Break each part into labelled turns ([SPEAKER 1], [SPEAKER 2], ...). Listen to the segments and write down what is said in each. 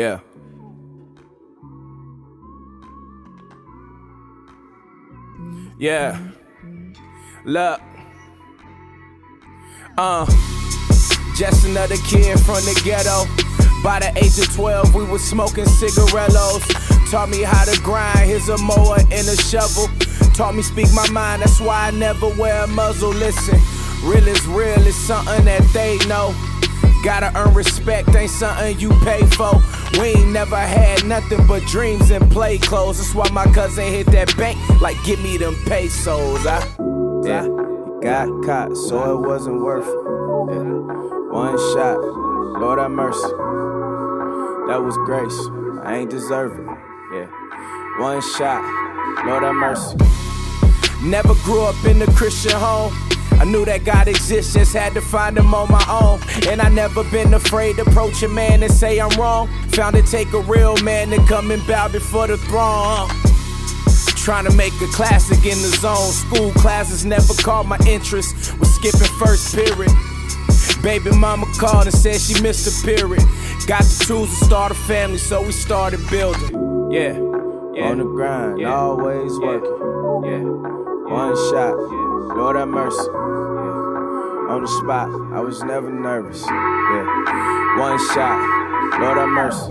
[SPEAKER 1] Yeah. Yeah. Look. Uh. Just another kid from the ghetto. By the age of 12, we was smoking cigarillos. Taught me how to grind, here's a mower and a shovel. Taught me speak my mind, that's why I never wear a muzzle. Listen, real is real, it's something that they know. Gotta earn respect, ain't something you pay for. We ain't never had nothing but dreams and play clothes. That's why my cousin hit that bank like, give me them pesos. I, yeah, got caught, so it wasn't worth it. Yeah. One shot, Lord have mercy. That was grace, I ain't deserve it. Yeah, one shot, Lord have mercy. Never grew up in a Christian home. I knew that God exists, just had to find him on my own. And I never been afraid to approach a man and say I'm wrong. Found it take a real man to come and bow before the throne. Trying to make a classic in the zone. School classes never caught my interest. Was skipping first period. Baby mama called and said she missed a period. Got the tools to start a family, so we started building. Yeah, yeah. on the grind, yeah. always working. Yeah, one shot, Lord have mercy. Yeah. On the spot, I was never nervous. Yeah, one shot, Lord have mercy.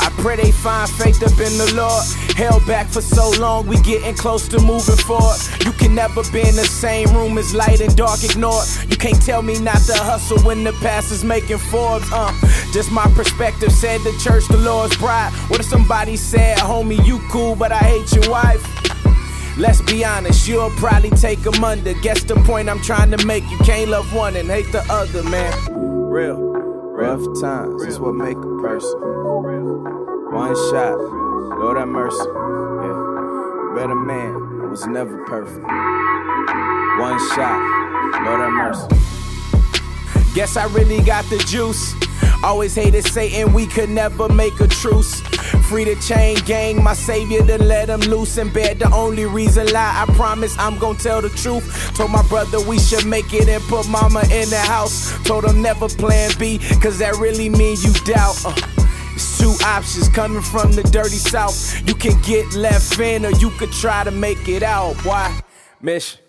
[SPEAKER 1] I pray they find faith up in the Lord. Held back for so long, we getting close to moving forward. You can never be in the same room as light and dark ignored. You can't tell me not to hustle when the past is making Forbes. Uh, just my perspective said the church, the Lord's bride. What if somebody said, homie, you cool, but I hate your wife? Let's be honest, you'll probably take them under. Guess the point I'm trying to make. You can't love one and hate the other, man. Real, rough times is what make a person. One shot, Lord have mercy. Yeah, better man, I was never perfect. One shot, Lord have mercy. Guess I really got the juice. Always hated Satan, we could never make a truce. Free the chain gang, my savior to let him loose and bed. The only reason lie, I promise I'm gonna tell the truth. Told my brother we should make it and put mama in the house. Told him never plan B, cause that really mean you doubt. Uh. It's two options coming from the dirty south. You can get left in or you could try to make it out. Why? Mission.